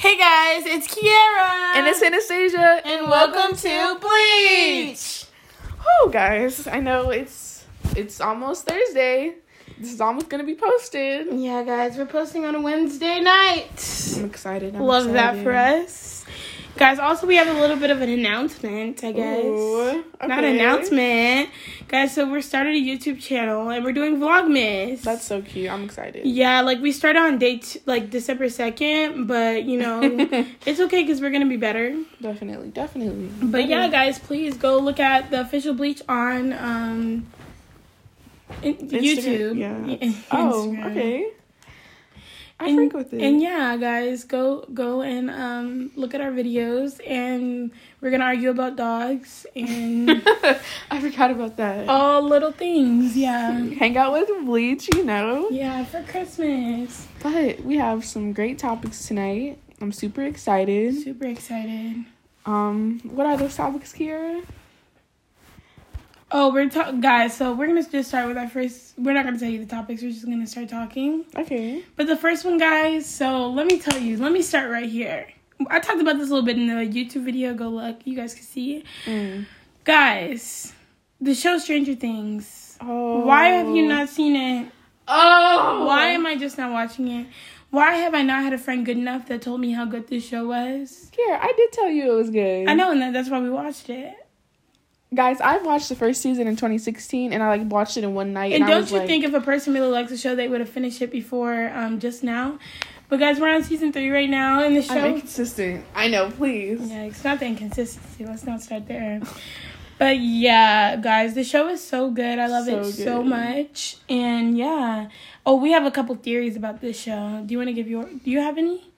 Hey guys, it's Kiera. And it's Anastasia. And welcome to Bleach. Oh, guys, I know it's it's almost Thursday. This is almost gonna be posted. Yeah, guys, we're posting on a Wednesday night. I'm excited. I'm Love that for us. Guys, also we have a little bit of an announcement, I guess. Ooh, Not okay. announcement. Guys, so we're starting a YouTube channel and we're doing Vlogmas. That's so cute. I'm excited. yeah, like we started on date like December 2nd, but you know, it's okay because we're going to be better. Definitely, definitely. But yeah, guys, please go look at the official bleach on um YouTube. yeah. Oh, okay. I And, freak with it. and yeah, guys, go go and um look at our videos, and we're gonna argue about dogs and I forgot about that. all little things. Yeah, Hang out with Bleach, you know. yeah, for Christmas. But we have some great topics tonight. I'm super excited. Super excited. Um, what are those topics, Kiera? Oh, we're talking, guys. So we're gonna just start with our first. We're not gonna tell you the topics. We're just gonna start talking. Okay. But the first one, guys, so let me tell you, let me start right here. I talked about this a little bit in the YouTube video. Go look, you guys can see it. Mm. Guys, the show Stranger Things. Oh. Why have you not seen it? Oh. Why am I just not watching it? Why have I not had a friend good enough that told me how good this show was? Kiera, I did tell you it was good. I know, and that's why we watched it. Guys, I've watched the first season in 2016, and I like watched it in one night. And I don't you like, think if a person really likes a show, they would have finished it before um, just now? But guys, we're on season three right now, and the show. I'm inconsistent. I know. Please. Yeah, it's not the inconsistency. Let's not start there. But yeah, guys, the show is so good. I love it So so much. And yeah. Oh, we have a couple theories about this show. Do you want to give your do you have any?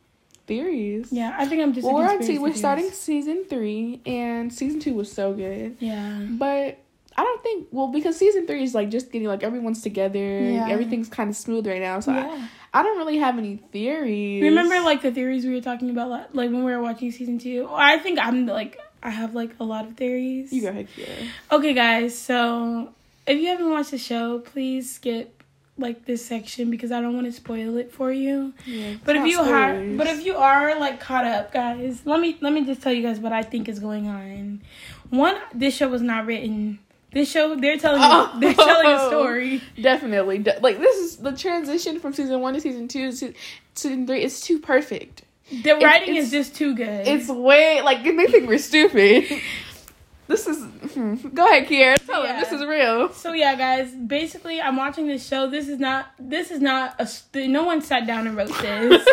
Theories. Yeah, I think I'm just Well, we're on. Se- we're starting season three, and season two was so good. Yeah. But I don't think well because season three is like just getting like everyone's together. Yeah. Everything's kind of smooth right now, so yeah. I, I don't really have any theories. Remember like the theories we were talking about like, when we were watching season 2? I think I'm like I have like a lot of theories. You go ahead, Kiera. Okay, guys. So if you haven't watched the show, please skip like this section because I don't want to spoil it for you. Yeah, But if you are, but if you are like caught up, guys, let me let me just tell you guys what I think is going on. One, this show was not written. This show, they're telling Oh. they're telling a story. Definitely. De- like this is the transition from season one to season two to season three is too perfect. The writing it's- is just too good. It's way like they think we're stupid. This is hmm. go ahead, Kiera. Tell Yeah. them this is real. so yeah, guys. Basically, I'm watching this show. This is not. This is not a. No one sat down and wrote this.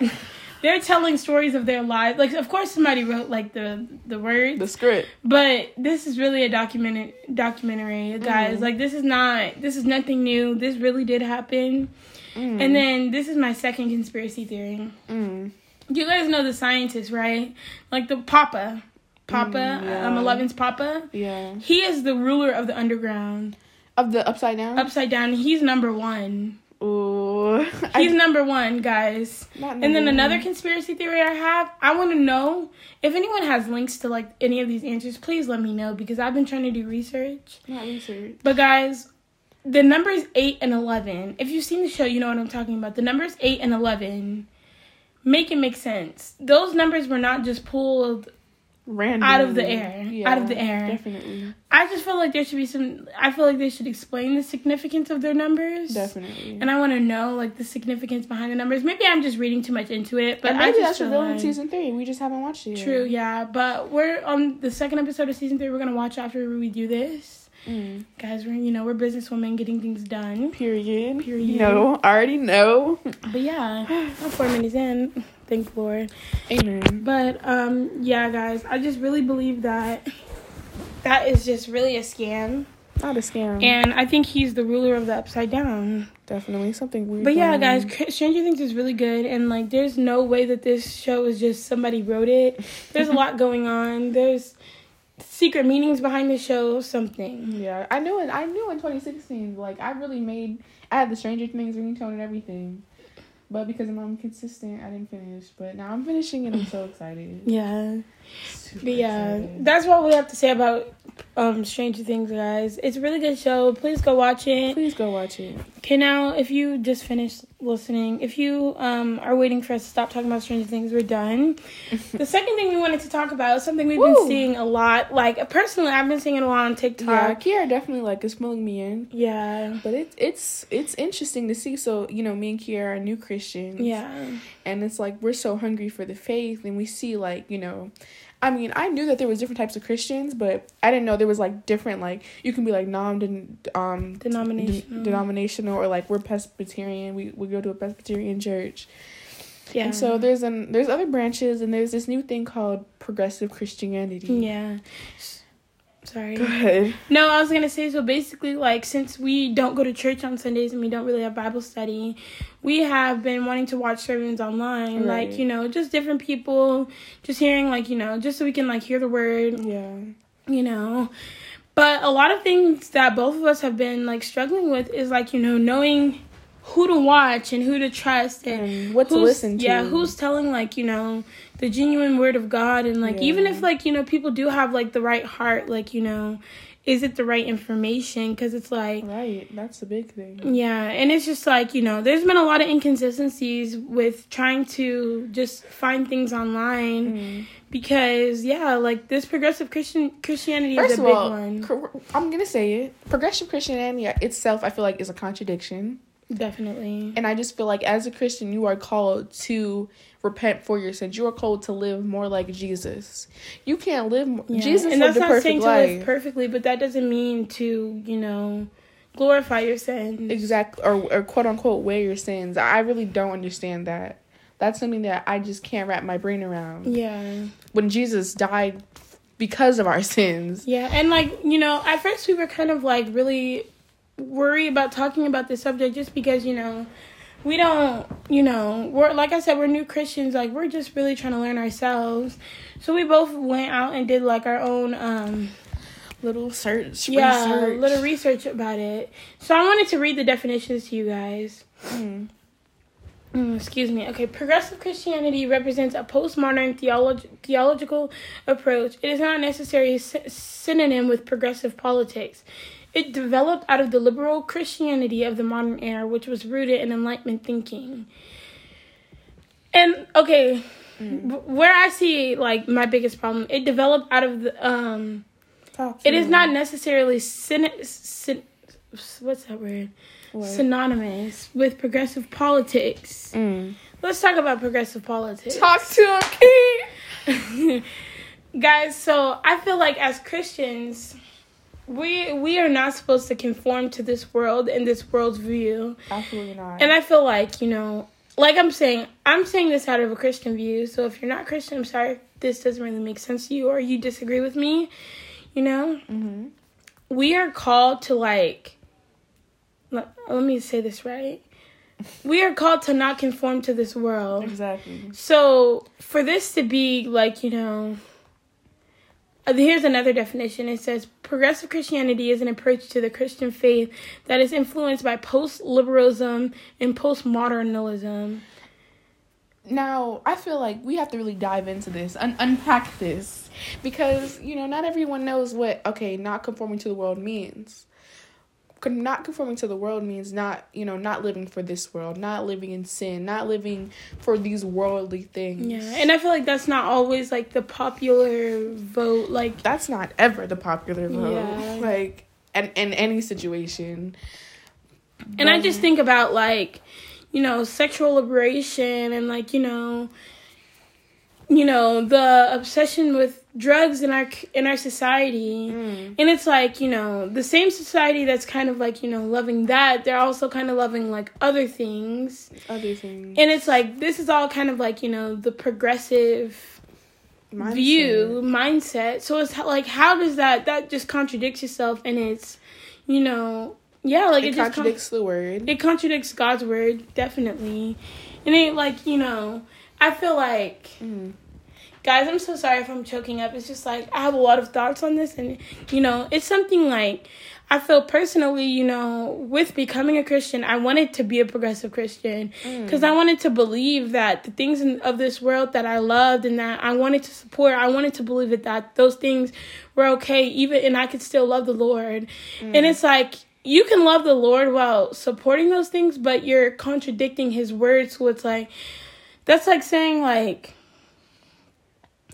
they're telling stories of their lives. Like, of course, somebody wrote like the the words. the script. But this is really a documentary documentary, guys. Mhm. Like this is not this is nothing new. This really did happen. Mm. And then this is my second conspiracy theory. Mm. You guys know the scientist, right? Like the Papa. Papa, Mm, yeah. um Eleven's Papa. Yeah. He is the ruler of the underground. Of the upside down. Upside down, he's number one. Ooh. He's I, number one, guys. And then another one. conspiracy theory I have, I want to know if anyone has links to like any of these answers, please let me know because I've been trying to do research. Not research. But guys, the numbers 8 and 11, if you've seen the show, you know what I'm talking about. The numbers 8 and 11 make it make sense. Those numbers were not just pulled. Random. Out of the air. Out of the air. Definitely. I just feel like there should be some I feel like they should explain the significance of their numbers. Definitely. And I want to know like the significance behind the numbers. Maybe I'm just reading too much into it, but and I maybe just that's revealed in season three. We just haven't watched it yet. True, yeah, but we're on the second episode of season 3. We're going to watch after we do this. Mm. Guys, we're you know, we're businesswomen getting things done. Period. Period. No, I already know. But yeah, I'm four minutes in. Thank Lord. Amen. But um, yeah, guys, I just really believe that that is just really a scam, Not a scam. and I think he's the ruler of the upside down. Definitely something weird. But yeah, guys, Stranger Things is really good, and like, there's no way that this show is just somebody wrote it. There's a lot going on. There's secret meanings behind the show. Something. Yeah, I knew it. I knew in 2016. Like, I really made. I had the Stranger Things ringtone and everything, but because I'm consistent, I didn't finish. But now I'm finishing, and I'm so excited. Yeah. Super But yeah, excited. that's what we have to say about um Stranger Things, guys. It's a really good show. Please go watch it. Please go watch it. Okay, now if you just finished listening. If you um, are waiting for us to stop talking about Stranger Things, we're done. the second thing we wanted to talk about is something we've Woo. been seeing a lot. Like personally, I've been seeing it a lot on Yeah, TikTok. Kiara definitely like is pulling me in. Yeah. But it's it's it's interesting to see. So you know, me and Kiara are new Christians. Yeah. and it's like we're so hungry for the faith, and we see like you know, I mean, I knew that there was different types of Christians, but I didn't know there was like different like you can be like non um Denominational. de- denominational or like we're Presbyterian. We we go to a Presbyterian church. Yeah. And so there's an there's other branches and there's this new thing called progressive Christianity. Yeah. Sorry. Go ahead. No, I was gonna say so. Basically, like since we don't go to church on Sundays and we don't really have Bible study, we have been wanting to watch sermons online. Right. Like you know, just different people, just hearing like you know, just so we can like hear the word. Yeah. You know, but a lot of things that both of us have been like struggling with is like you know knowing who to watch and who to trust and And what to listen to. Yeah, who's telling like you know the genuine word of God and like even if like you know people do have like the right heart, like you know, is it the right information? Because it's like Right. That's the big thing. yeah, and it's just like you know, there's been a lot of inconsistencies with trying to just find things online Mm. because yeah, like this progressive Christian Christianity First is a of big all, one, I'm gonna say it. Progressive Christianity itself, I feel like, is a contradiction. Definitely. And I just feel like as a Christian, you are called to repent for your sins. You are called to live more like Jesus. You can't live. mo- Yeah. Jesus and lived that's not perfect saying to life. live perfectly, but that doesn't mean to you know glorify your sins. exactly, or or quote unquote wear your sins. I really don't understand that. That's something that I just can't wrap my brain around. Yeah. When Jesus died because of our sins. Yeah, and like, you know, at first we were kind of like really worried about talking about this subject just because, you know, we don't, you know, we're like I said, we're new Christians, like we're just really trying to learn ourselves. So we both went out and did like our own um Little search. yeah, research. little research about it. So I wanted to read the definitions to you guys. Mm. Mm, excuse me. Okay, progressive Christianity represents a postmodern theolog- theological approach. It is not necessarily a sy- synonym with progressive politics. It developed out of the liberal Christianity of the modern era, which was rooted in Enlightenment thinking. And okay, w- where I see like my biggest problem, it developed out of the um. It is not necessarily syn- syn- what's that word? Synonymous with progressive politics. Mm. Let's talk about progressive politics. Talk to him. Guys, so I feel like as Christians, we we are not supposed to conform to this world and this world's view. Absolutely not. And I feel like, you know, like I'm saying, I'm saying this out of a Christian view. So if you're not Christian, I'm sorry this doesn't really make sense to you or you disagree with me, you know? hmm we are called to like let, let me say this right we are called to not conform to this world Exactly. so for this to be like you know here's another definition it says progressive christianity is an approach to the christian faith that is influenced by post-liberalism and post-modernism Now, I feel like we have to really dive into this, un- unpack this, because you know not everyone knows what okay, not conforming to the world means. Not conforming to the world means not you know not living for this world, not living in sin, not living for these worldly things. yeah and i feel like that's not always like the popular vote like that's not ever the popular vote. Yeah. Like, and in any situation. And I just think about like, you know, sexual liberation and like, you know, you know, the obsession with drugs in our in our society. Mm, And it's like, you know, the same society that's kind of like, you know, loving that, they're also kind of loving like other things. other things. And it's like this is all kind of like, you know, the progressive Mindset. view mindset so it's like how does that that just contradicts itself and it's you know yeah like It, it, just con- contradicts the word. it contradicts God's word, definitely. And it like, you know, I feel like Mm. guys, I'm so sorry if I'm choking up. It's just like I have a lot of thoughts on this and you know, it's something like I feel personally, you know, with becoming a Christian, I wanted to be a progressive Christian because I wanted to believe that the things in, of this world that I loved and that I wanted to support, I wanted to believe it that those things were okay, even and I could still love the Lord. And it's like you can love the Lord while supporting those things, but you're contradicting His words. So it's like that's like saying like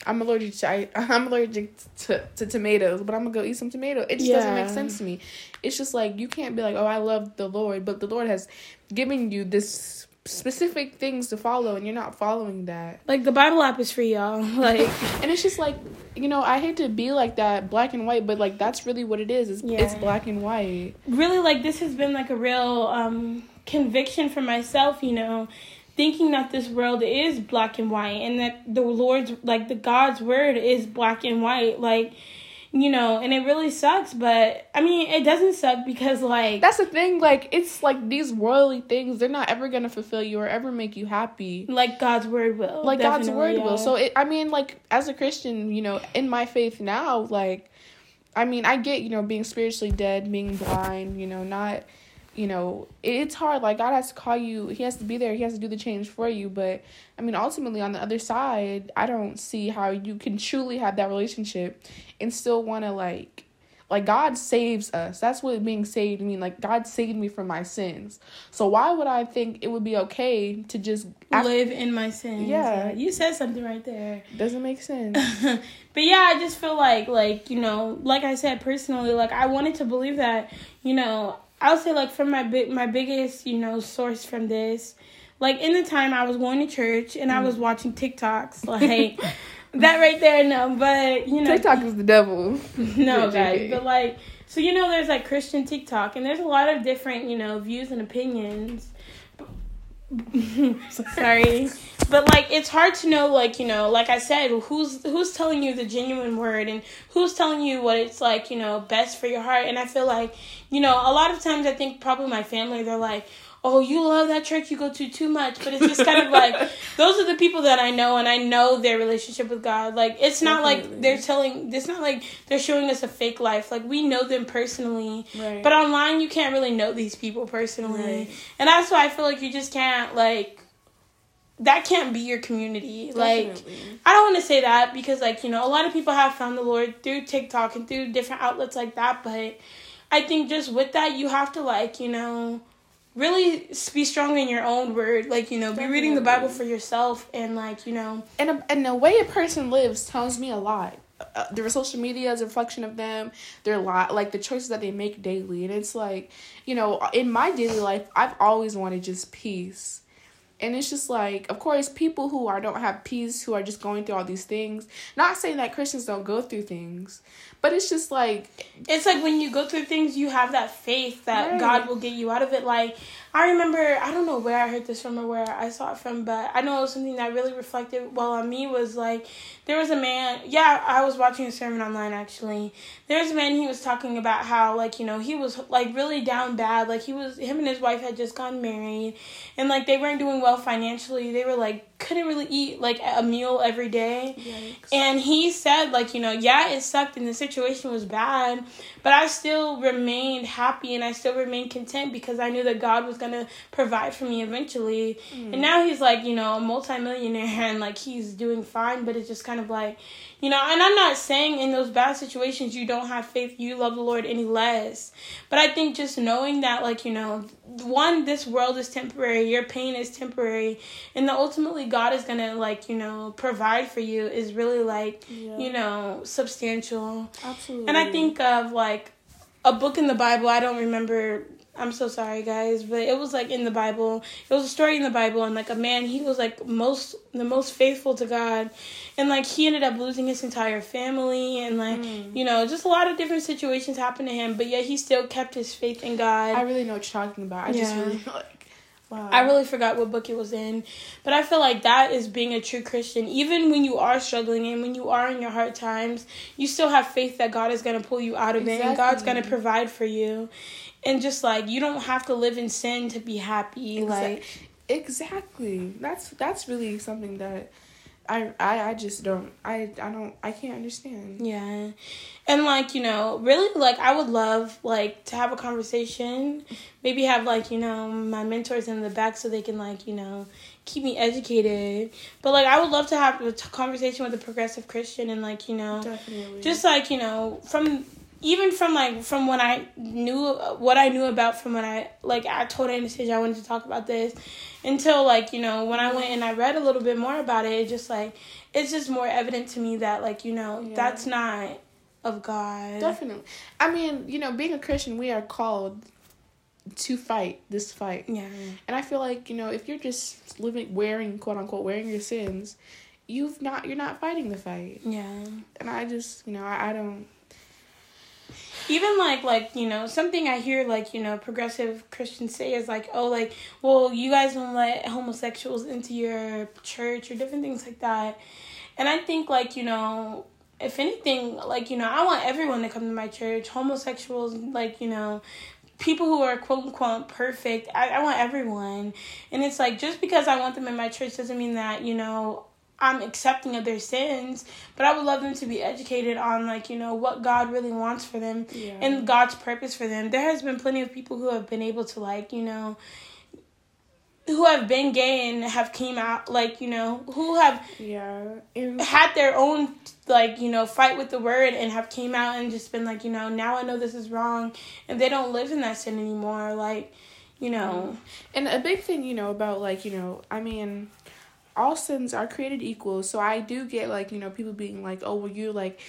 I'm allergic to I, I'm allergic to, to tomatoes, but I'm gonna go eat some tomato. It just doesn't make sense to me. It's just like you can't be like, oh, I love the Lord, but the Lord has given you this specific things to follow, and you're not following that. like the Bible app is for y'all. Like And it's just like, you know, I hate to be like that, black and white, but like that's really what it is. It's, it's black and white. really like this has been like a real um conviction for myself you know thinking that this world is black and white and that the lord's like the god's word is black and white like you know and it really sucks but i mean it doesn't suck because like That's the thing. Like it's like these worldly things. They're not ever gonna fulfill you or ever make you happy. like god's word will like God's word will. So it, I mean, like as a Christian, you know, in my faith now, like, I mean, I get you know being spiritually dead, being blind, you know, not, you know, it's hard. Like God has to call you. He has to be there. He has to do the change for you. But I mean, ultimately, on the other side, I don't see how you can truly have that relationship and still want to like. Like God saves us. That's what being saved mean. Like God saved me from my sins. So why would I think it would be okay to just act- live in my sins Yeah. you said something right there doesn't make sense. but yeah, I just feel like like you know, like I said personally, like I wanted to believe that you know, I'll say like from my big my biggest you know source from this, like in the time I was going to church and I was mm. watching TikToks, like that right there. No, but you know, TikTok is the devil. no guys, but like so you know, there's like Christian TikTok and there's a lot of different you know views and opinions. Sorry. But like it's hard to know like, you know, like I said, who's who's telling you the genuine word and who's telling you what it's like, you know, best for your heart. And I feel like, you know, a lot of times I think probably my family they're like, "Oh, you love that church you go to too much." But it's just kind of like those are the people that I know and I know their relationship with God. Like it's not like they're telling it's not like they're showing us a fake life. Like we know them personally. Right. But online, you can't really know these people personally, Right. and that's why I feel like you just can't like. That can't be your community. Like, I don't want to say that because, like, you know, a lot of people have found the Lord through TikTok and through different outlets like that. But I think just with that, you have to, like, you know, really be strong in your own word. Like, you know, be reading the Bible for yourself and, like, you know, and a, and the way a person lives tells me a lot. Uh, their social media is a reflection of them. Their lot, like the choices that they make daily, and it's like, you know, in my daily life, I've always wanted just peace. And it's just like, of course, people who are don't have peace, who are just going through all these things. Not saying that Christians don't go through things, but it's just like, it's like when you go through things, you have that faith that Right. God will get you out of it. Like, I remember, I don't know where I heard this from or where I saw it from, but I know it was something that really reflected well on me was like, there was a man, yeah, I was watching a sermon online actually. There was a man, he was talking about how, like, you know, he was like really down bad. Like, he was, him and his wife had just gotten married and like they weren't doing well financially. They were like, couldn't really eat like a meal every day. And he said, like, you know, yeah, it sucked and the situation was bad, but I still remained happy and I still remained content because I knew that God was going to provide for me eventually. Mm. And now he's like, you know, a multimillionaire and like he's doing fine, but it's just kind of like, you know, and I'm not saying in those bad situations you don't have faith, you love the Lord any less. But I think just knowing that, like, you know, one, this world is temporary, your pain is temporary, and that ultimately God is gonna, like, you know, provide for you is really, like, Yeah. you know, substantial. absolutely. And I think of, like, a book in the Bible, I don't remember. I'm so sorry, guys, but it was like in the Bible. It was a story in the Bible, and like a man, he was like most the most faithful to God, and like he ended up losing his entire family, and like Mm. you know, just a lot of different situations happened to him. But yet he still kept his faith in God. I really know what you're talking about. I just Yeah. really like, wow. I really forgot what book it was in, but I feel like that is being a true Christian. Even when you are struggling and when you are in your hard times, you still have faith that God is going to pull you out of it and God's going to provide for you. And just like you don't have to live in sin to be happy. Like exactly. That's that's really something that I I, I just don't I I don't I can't understand. Yeah. And like, you know, really like I would love like to have a conversation. Maybe have like, you know, my mentors in the back so they can like, you know, keep me educated. But like I would love to have a t- conversation with a progressive Christian and like, you know, Definitely. just like, you know, from even from like from when I knew what I knew about from when I like I told Anastasia I wanted to talk about this until like you know when I went and I read a little bit more about it, it just like it's just more evident to me that like you know Yeah. that's not of God. Definitely. I mean, you know, being a Christian, we are called to fight this fight. Yeah. And I feel like, you know, if you're just living wearing quote unquote wearing your sins, you've not you're not fighting the fight. Yeah. And I just, you know, I, I don't even like like you know something i hear like you know progressive christians say is like oh like well you guys don't let homosexuals into your church or different things like that. And i think like you know if anything like you know i want everyone to come to my church. Homosexuals like you know people who are quote unquote perfect I, I want everyone. And it's like just because i want them in my church doesn't mean that you know i'm accepting of their sins but i would love them to be educated on like you know what god really wants for them yeah. and god's purpose for them there has been plenty of people who have been able to like you know who have been gay and have came out like you know who have yeah. And had their own like you know fight with the word and have came out and just been like you know now i know this is wrong and they don't live in that sin anymore like you know mm-hmm. And a big thing, you know, about like, you know, I mean, all sins are created equal. So I do get like, you know, people being like, oh, well, you like,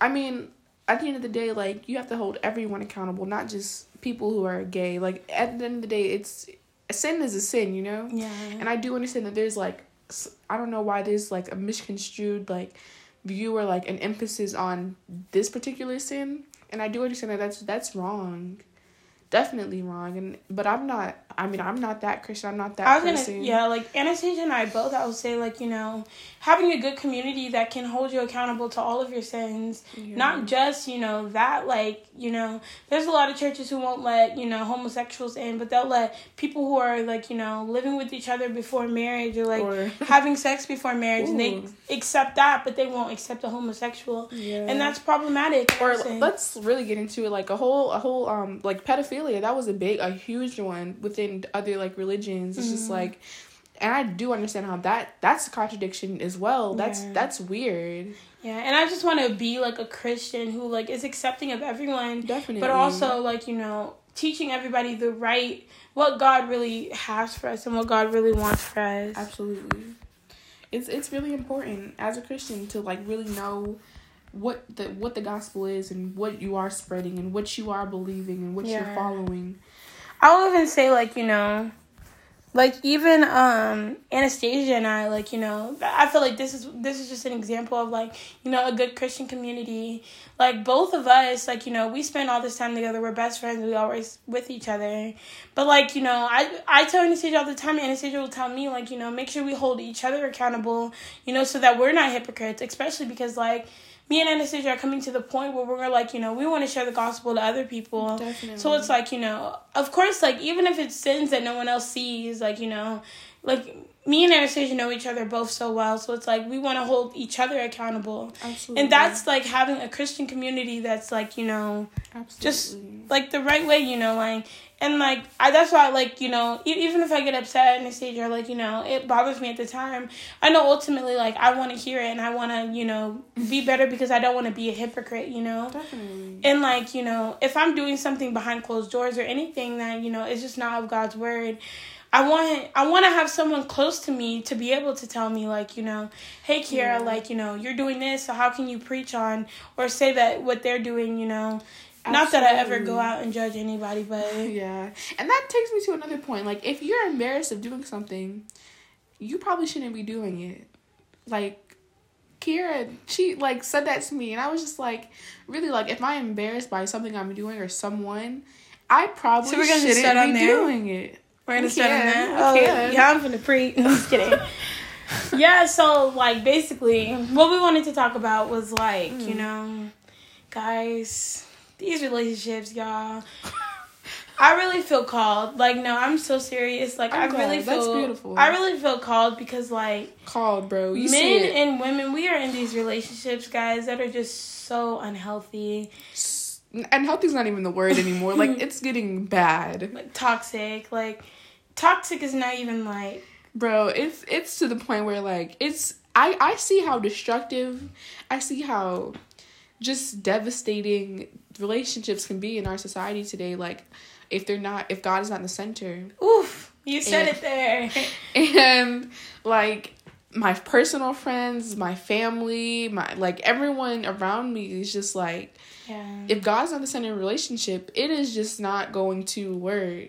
I mean, at the end of the day, like, you have to hold everyone accountable, not just people who are gay. Like, at the end of the day, it's a sin is a sin, you know? yeah And I do understand that there's like, I don't know why there's like a misconstrued like view or like an emphasis on this particular sin. And I do understand that that's that's wrong, definitely wrong. And but I'm not. I mean, I'm not that Christian. I'm not that I was person. gonna, yeah, like Anastasia and I both. I would say, like you know, having a good community that can hold you accountable to all of your sins, Yeah. not just you know that. Like you know, there's a lot of churches who won't let you know homosexuals in, but they'll let people who are like you know living with each other before marriage or like Or- having sex before marriage, and they accept that, but they won't accept a homosexual, Yeah. and that's problematic. or let's really get into it like a whole a whole um like pedophilia that was a big a huge one within other like religions it's Mm-hmm. just like and i do understand how that that's a contradiction as well that's Yeah. that's weird Yeah, and I just want to be like a Christian who like is accepting of everyone, definitely but also like you know teaching everybody the right what God really has for us and what God really wants for us. absolutely it's it's really important as a christian to like really know what the what the gospel is and what you are spreading and what you are believing and what you're following I'll even say like you know, like even um Anastasia and I like you know I feel like this is this is just an example of like you know a good Christian community. Like both of us like you know we spend all this time together. We're best friends. We always with each other. But like you know I I tell Anastasia all the time. Anastasia will tell me like you know make sure we hold each other accountable. You know so that we're not hypocrites. Especially because like. Me and Anastasia are coming to the point where we're like, you know, we want to share the gospel to other people. definitely So it's like, you know, of course, like, even if it's sins that no one else sees, like, you know, like, me and Anastasia know each other both so well. So it's like, we want to hold each other accountable. absolutely And that's like having a Christian community that's like, you know, absolutely just like the right way, you know, like, and like, I, that's why, like, you know, e- even if I get upset at Anastasia, like, you know, it bothers me at the time. I know ultimately, like, I want to hear it and I want to, you know, be better because I don't want to be a hypocrite, you know? definitely And like, you know, if I'm doing something behind closed doors or anything that, you know, is just not of God's word, I want I want to have someone close to me to be able to tell me like, you know, hey Kiara, Yeah. like, you know, you're doing this, so how can you preach on or say that what they're doing, you know. Not that I ever go out and judge anybody, but Yeah. And that takes me to another point. Like, if you're embarrassed of doing something, you probably shouldn't be doing it. Like, Kira, she, like, said that to me, and I was just like, really, like, if I'm embarrassed by something I'm doing or someone, I probably So shouldn't be there? doing it. We're gonna We start on can, that. we Oh, yeah, I'm gonna preach. I'm just kidding. yeah, so like basically, what we wanted to talk about was like, Mm. you know, guys, these relationships, y'all. I really feel called. Like, no, I'm so serious. Like, I'm I really. That's feel. beautiful. I really feel called because, like, Called, bro. You see men and women, we are in these relationships, guys, that are just so unhealthy, and healthy's not even the word anymore. like, it's getting bad. like toxic. Like, toxic is not even like. bro it's it's to the point where like it's i i see how destructive i see how just devastating relationships can be in our society today. Like, if they're not, if God is not in the center. Oof, you said And- it there. And like my personal friends, my family, my like everyone around me is just like yeah. if God's not the center of a relationship, it is just not going to work.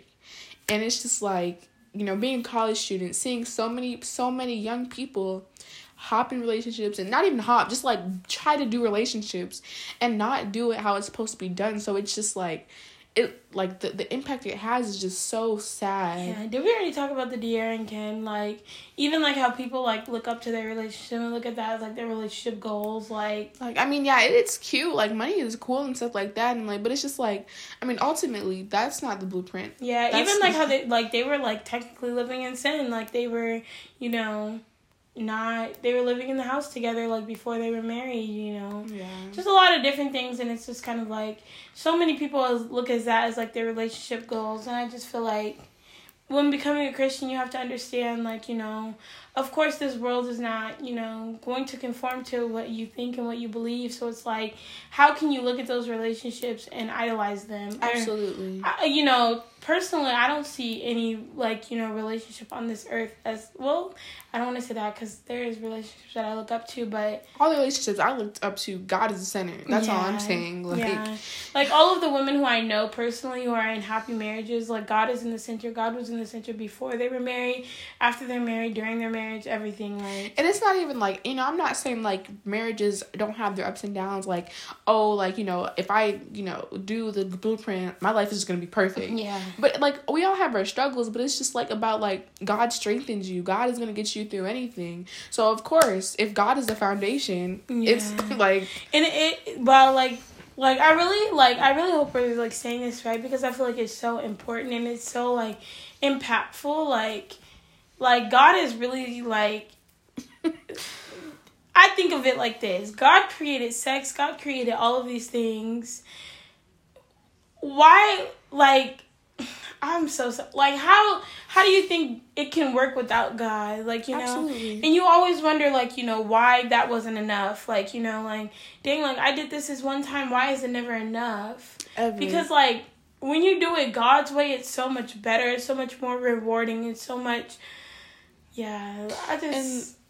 And it's just like, you know, being a college student, seeing so many so many young people hop in relationships and not even hop, just like try to do relationships and not do it how it's supposed to be done. So it's just like it like the, the impact it has is just so sad. Yeah, did we already talk about the De'arra and Ken? Like, even like how people like look up to their relationship and look at that as like their relationship goals. Like, Like I mean, yeah, it, it's cute. Like money is cool and stuff like that, and like, but it's just like, I mean, ultimately, that's not the blueprint. yeah, That's- even like how they like they were like technically living in sin. Like they were, you know, not they were living in the house together like before they were married. You know. Yeah. just a lot of different things and it's just kind of like so many people look at that as like their relationship goals and i just feel like when becoming a christian you have to understand like you know of course this world is not you know going to conform to what you think and what you believe so it's like how can you look at those relationships and idolize them Absolutely. I, you know personally i don't see any like you know relationship on this earth as well i don't want to say that because there is relationships that i look up to but All the relationships I looked up to, God is the center. That's all I'm saying. Like, yeah. Like all of the women who I know personally who are in happy marriages, like God is in the center. God was in the center before they were married, after they're married, during their marriage, everything. Like and it's not even like you know, I'm not saying like marriages don't have their ups and downs. Like, oh, like you know, if I you know do the blueprint, my life is just gonna be perfect. yeah, But like we all have our struggles, but it's just like about like God strengthens you. God is gonna get you through anything. So of course, if God is the foundation, it's like and it, it but like like I really like I really hope we're like saying this right because I feel like it's so important and it's so like impactful. Like like God is really like I think of it like this God created sex, God created all of these things. Why, like, I'm so, so like, how, how do you think it can work without God? Like, you know, Absolutely. and you always wonder, like, you know, why that wasn't enough. Like, you know, like, dang, like, I did this this one time, why is it never enough? ever. Because, like, when you do it God's way, it's so much better, it's so much more rewarding, it's so much, yeah, I just.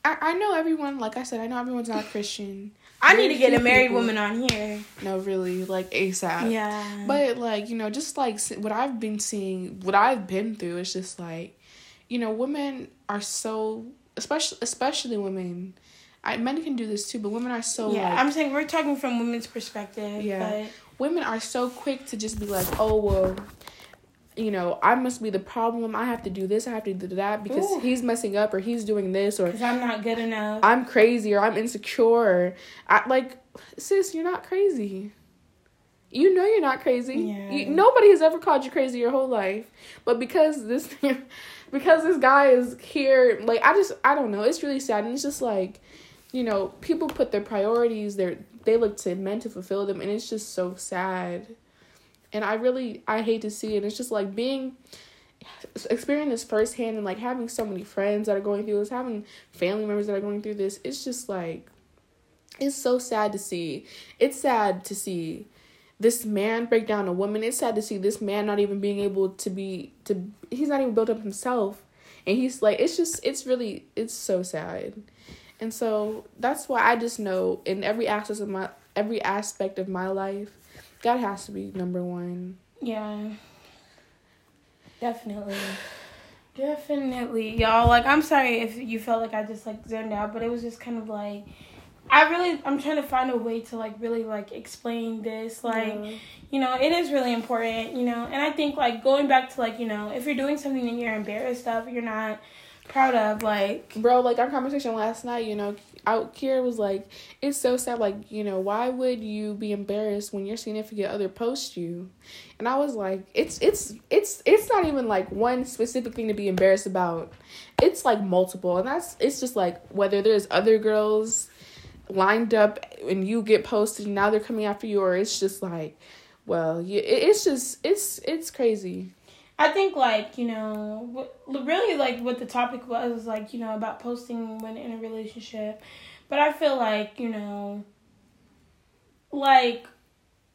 and I, I know everyone. Like I said, I know everyone's not Christian. I need to get a married people- woman on here. No, really, like ASAP. Yeah. But like you know, just like what I've been seeing, what I've been through, it's just like, you know, women are so, especially especially women. I men can do this too, but women are so yeah, like I'm saying we're talking from women's perspective. Yeah. women are so quick to just be like, oh well, you know, I must be the problem. I have to do this. I have to do that because Ooh. he's messing up or he's doing this or Because I'm not good enough. I'm crazy or I'm insecure. Or I like, sis, you're not crazy. You know you're not crazy. Yeah. You, nobody has ever called you crazy your whole life, but because this, because this guy is here, like I just I don't know. It's really sad, and it's just like, you know, people put their priorities, their they look to men to fulfill them, and it's just so sad. And I really I hate to see it. It's just like being experiencing this firsthand and like having so many friends that are going through this, having family members that are going through this. It's just like it's so sad to see. It's sad to see this man break down a woman. It's sad to see this man not even being able to be to he's not even built up himself. And he's like it's just it's really it's so sad. And so that's why I just know in every aspect of my every aspect of my life, God has to be number one. yeah. Definitely. Definitely. Y'all, like, I'm sorry if you felt like I just, like, zoned out, but it was just kind of like. I really, I'm trying to find a way to, like, really, like, explain this. Like, Yeah. you know, it is really important, you know, and I think, like, going back to, like, you know, if you're doing something and you're embarrassed of, you're not proud of, like, bro like our conversation last night you know out Kira was like it's so sad like you know why would you be embarrassed when your significant other posts you? And i was like it's it's it's it's not even like one specific thing to be embarrassed about. It's like multiple and that's it's just like whether there's other girls lined up and you get posted and now they're coming after you or it's just like well it- it's just it's it's crazy I think like you know, really like what the topic was was like you know about posting when in a relationship, but I feel like you know, like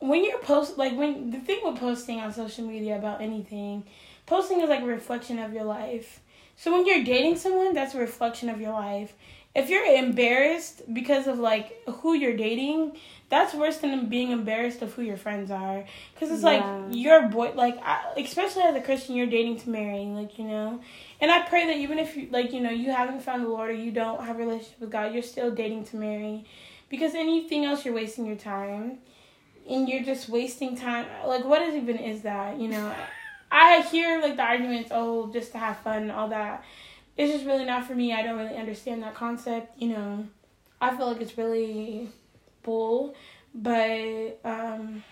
when you're post like when the thing with posting on social media about anything, posting is like a reflection of your life. So when you're dating someone, that's a reflection of your life. If you're embarrassed because of like who you're dating, that's worse than being embarrassed of who your friends are. Cause it's Yeah. like your boy, like I, especially as a Christian, you're dating to marry, like you know. And I pray that even if you like you know you haven't found the Lord or you don't have a relationship with God, you're still dating to marry, because anything else you're wasting your time, and you're just wasting time. Like what is even is that you know? I hear like the arguments, oh, just to have fun and all that. It's just really not for me. I don't really understand that concept. You know, I feel like it's really bull, but um,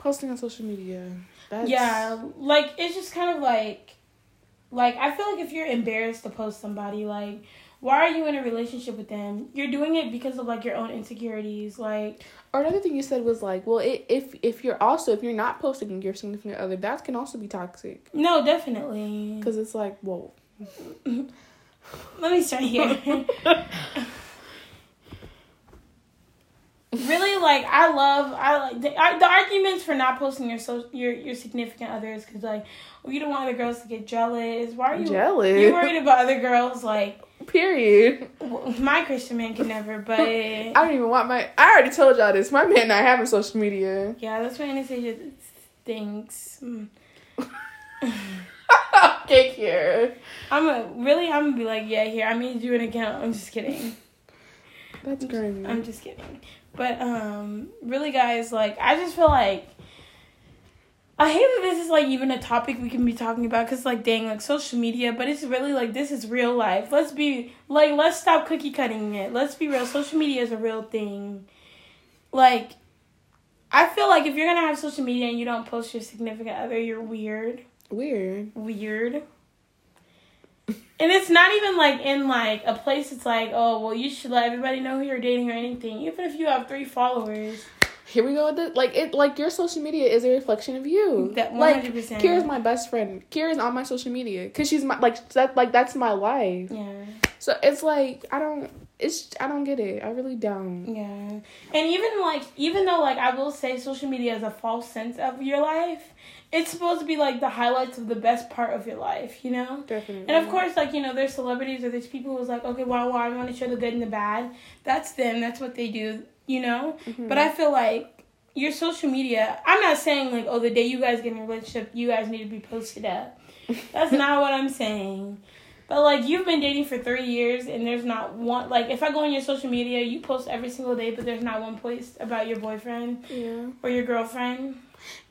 Posting on social media. That's, yeah, like it's just kind of like, like I feel like if you're embarrassed to post somebody, like, why are you in a relationship with them? You're doing it because of like your own insecurities, like. Or another thing you said was like, well, it, if if you're also if you're not posting your significant other, that can also be toxic. No, definitely. Because it's like, whoa. Let me start here. really, like I love I like the, I, the arguments for not posting your so your your significant others because like well, you don't want other girls to get jealous. Why are you Jealous. You worried about other girls? Like Period. my Christian man can never, but I don't even want my. I already told y'all this. My man not having social media. yeah, that's what Anastasia thinks. Mm. Okay, here. I'm a, really I'm gonna be like yeah here I made you an account. I'm just kidding. That's crazy. I'm just kidding. But um really guys, like I just feel like I hate that this is like even a topic we can be talking about cuz like dang like social media, but it's really like this is real life. Let's be like let's stop cookie cutting it. Let's be real. Social media is a real thing. Like I feel like if you're going to have social media and you don't post your significant other, you're weird. Weird. Weird. And it's not even like in like a place it's like, oh well you should let everybody know who you're dating or anything. Even if you have three followers. Here we go with it. Like it, like your social media is a reflection of you. That like 100%. Kira's my best friend. Kira's on my social media because she's my like that. Like that's my life. Yeah. So it's like I don't. It's I don't get it. I really don't. Yeah. And even like even though like I will say social media is a false sense of your life, it's supposed to be like the highlights of the best part of your life, you know? Definitely. And of course, like, you know, there's celebrities or there's people who's like, okay, well, well I want to show the good and the bad. That's them. That's what they do, you know? Mhm. But I feel like your social media, I'm not saying like, oh, the day you guys get in a relationship, you guys need to be posted up. That's not what I'm saying. But like, you've been dating for three years and there's not one, like, if I go on your social media, you post every single day, but there's not one post about your boyfriend yeah. or your girlfriend.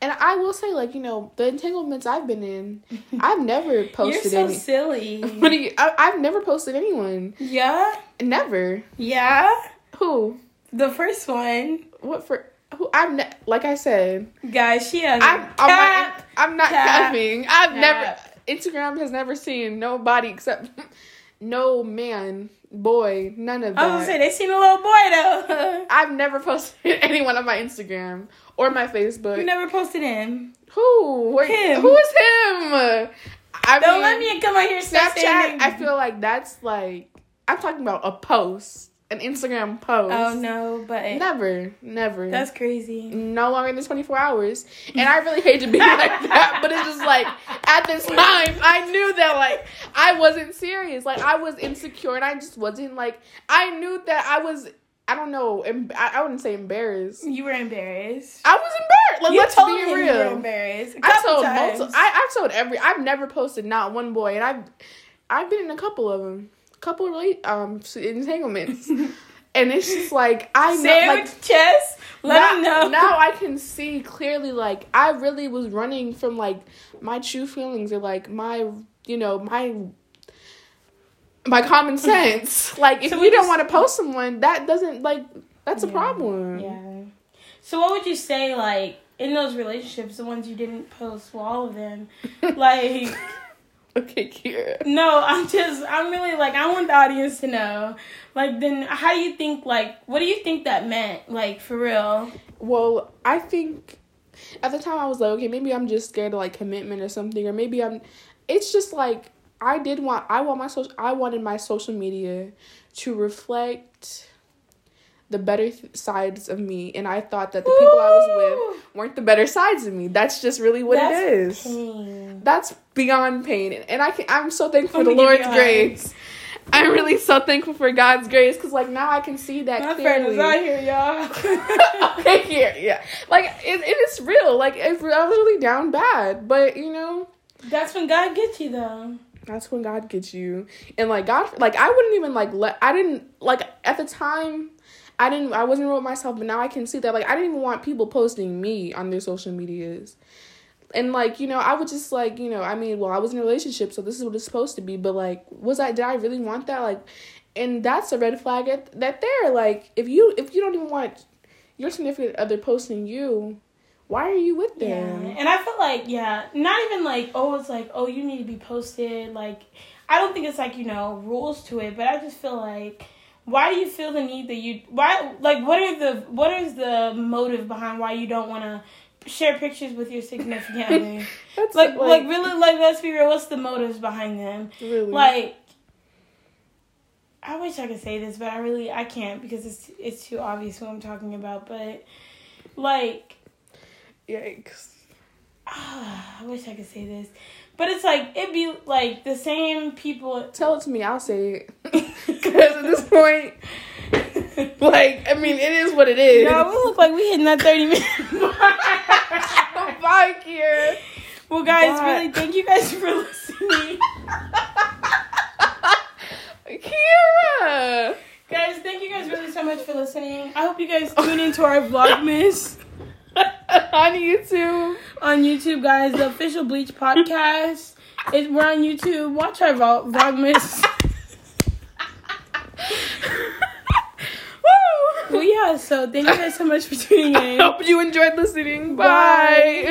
And I will say, like you know, the entanglements I've been in, I've never posted You're so any. silly. What you, I, I've never posted anyone. yeah? Never. Yeah? Who? The first one. What for? Who? I'm ne- like I said. Guys, she has I'm. a I'm, I'm not Cap. capping. I've never. Instagram has never seen nobody except no man, boy, none of that. I was gonna say they seen a little boy though. I've never posted anyone on my Instagram or my Facebook. you never posted him. Who? Wait, Him. Who is him? I Don't mean, let me come out here Snapchat. I feel like that's like I'm talking about a post, an Instagram post. Oh no, but Never, never. that's crazy. no longer than 24 hours. And I really hate to be like that, but it's just like at this time I knew that like I wasn't serious. Like I was insecure and I just wasn't like I knew that I was I don't know, em- I, I wouldn't say embarrassed. You were embarrassed. I was embarrassed. Like you let's told be him you were real. embarrassed. I told times. multiple. I I told every. I've never posted not one boy, and I've I've been in a couple of them, couple of relate um entanglements, and it's just like I know like chest. Let now, know. now I can see clearly like I really was running from like my true feelings or like my you know my my common sense. like if So you we don't want to post someone, that doesn't like that's a problem. Yeah. So what would you say like in those relationships, the ones you didn't post, well, all of them, like. Okay, Kira. No, I'm just I'm really like I want the audience to know. Like then how do you think like what do you think that meant? Like for real. Well, I think at the time I was like, okay, maybe I'm just scared of like commitment or something, or maybe I'm. It's just like I did want. I want my social. I wanted my social media to reflect the better th- sides of me, and I thought that the people I was with weren't the better sides of me. That's just really what That's it is. pain. That's beyond pain, and I can. I'm so thankful for the Lord's you a hug. grace. I'm really so thankful for God's grace because, like, now I can see that My friend clearly. was out here, y'all. okay, here, yeah. Like it, it is real. Like it, I was really down bad, but you know, That's when God gets you, though. that's when God gets you. And like God, like I wouldn't even like let. I didn't like at the time. I didn't. I wasn't real with myself, but now I can see that. Like I didn't even want people posting me on their social medias. And like you know, I would just like you know, I mean, well, I was in a relationship, so this is what it's supposed to be. But like, was I? Did I really want that? Like, and that's a red flag at that there. Like, if you if you don't even want your significant other posting you, why are you with Yeah, them? and I feel like yeah, not even like oh it's like oh you need to be posted like I don't think it's like you know rules to it, but I just feel like why do you feel the need that you why like what are the what is the motive behind why you don't want to share pictures with your significant other? That's like, like really like let's be real, what's the motives behind them? really Like I wish I could say this, but I really I can't because it's it's too obvious who I'm talking about, but like yikes. I wish I could say this, but it's like it'd be like the same people. Tell it to me. I'll say it. Because at this point, like, I mean, it is what it is. No, we look like we hitting that thirty minute. Bye, Kiera. well, guys, Bye. really, thank you guys for listening. Kiera. guys, thank you guys really so much for listening. I hope you guys tune into our Vlogmas On YouTube. on YouTube, guys. The official Bleach podcast. It, we're on YouTube. Watch our Vlog- Vlogmas. Woo! well, yeah. So thank you guys so much for tuning in. Hope you enjoyed listening. Bye. Bye.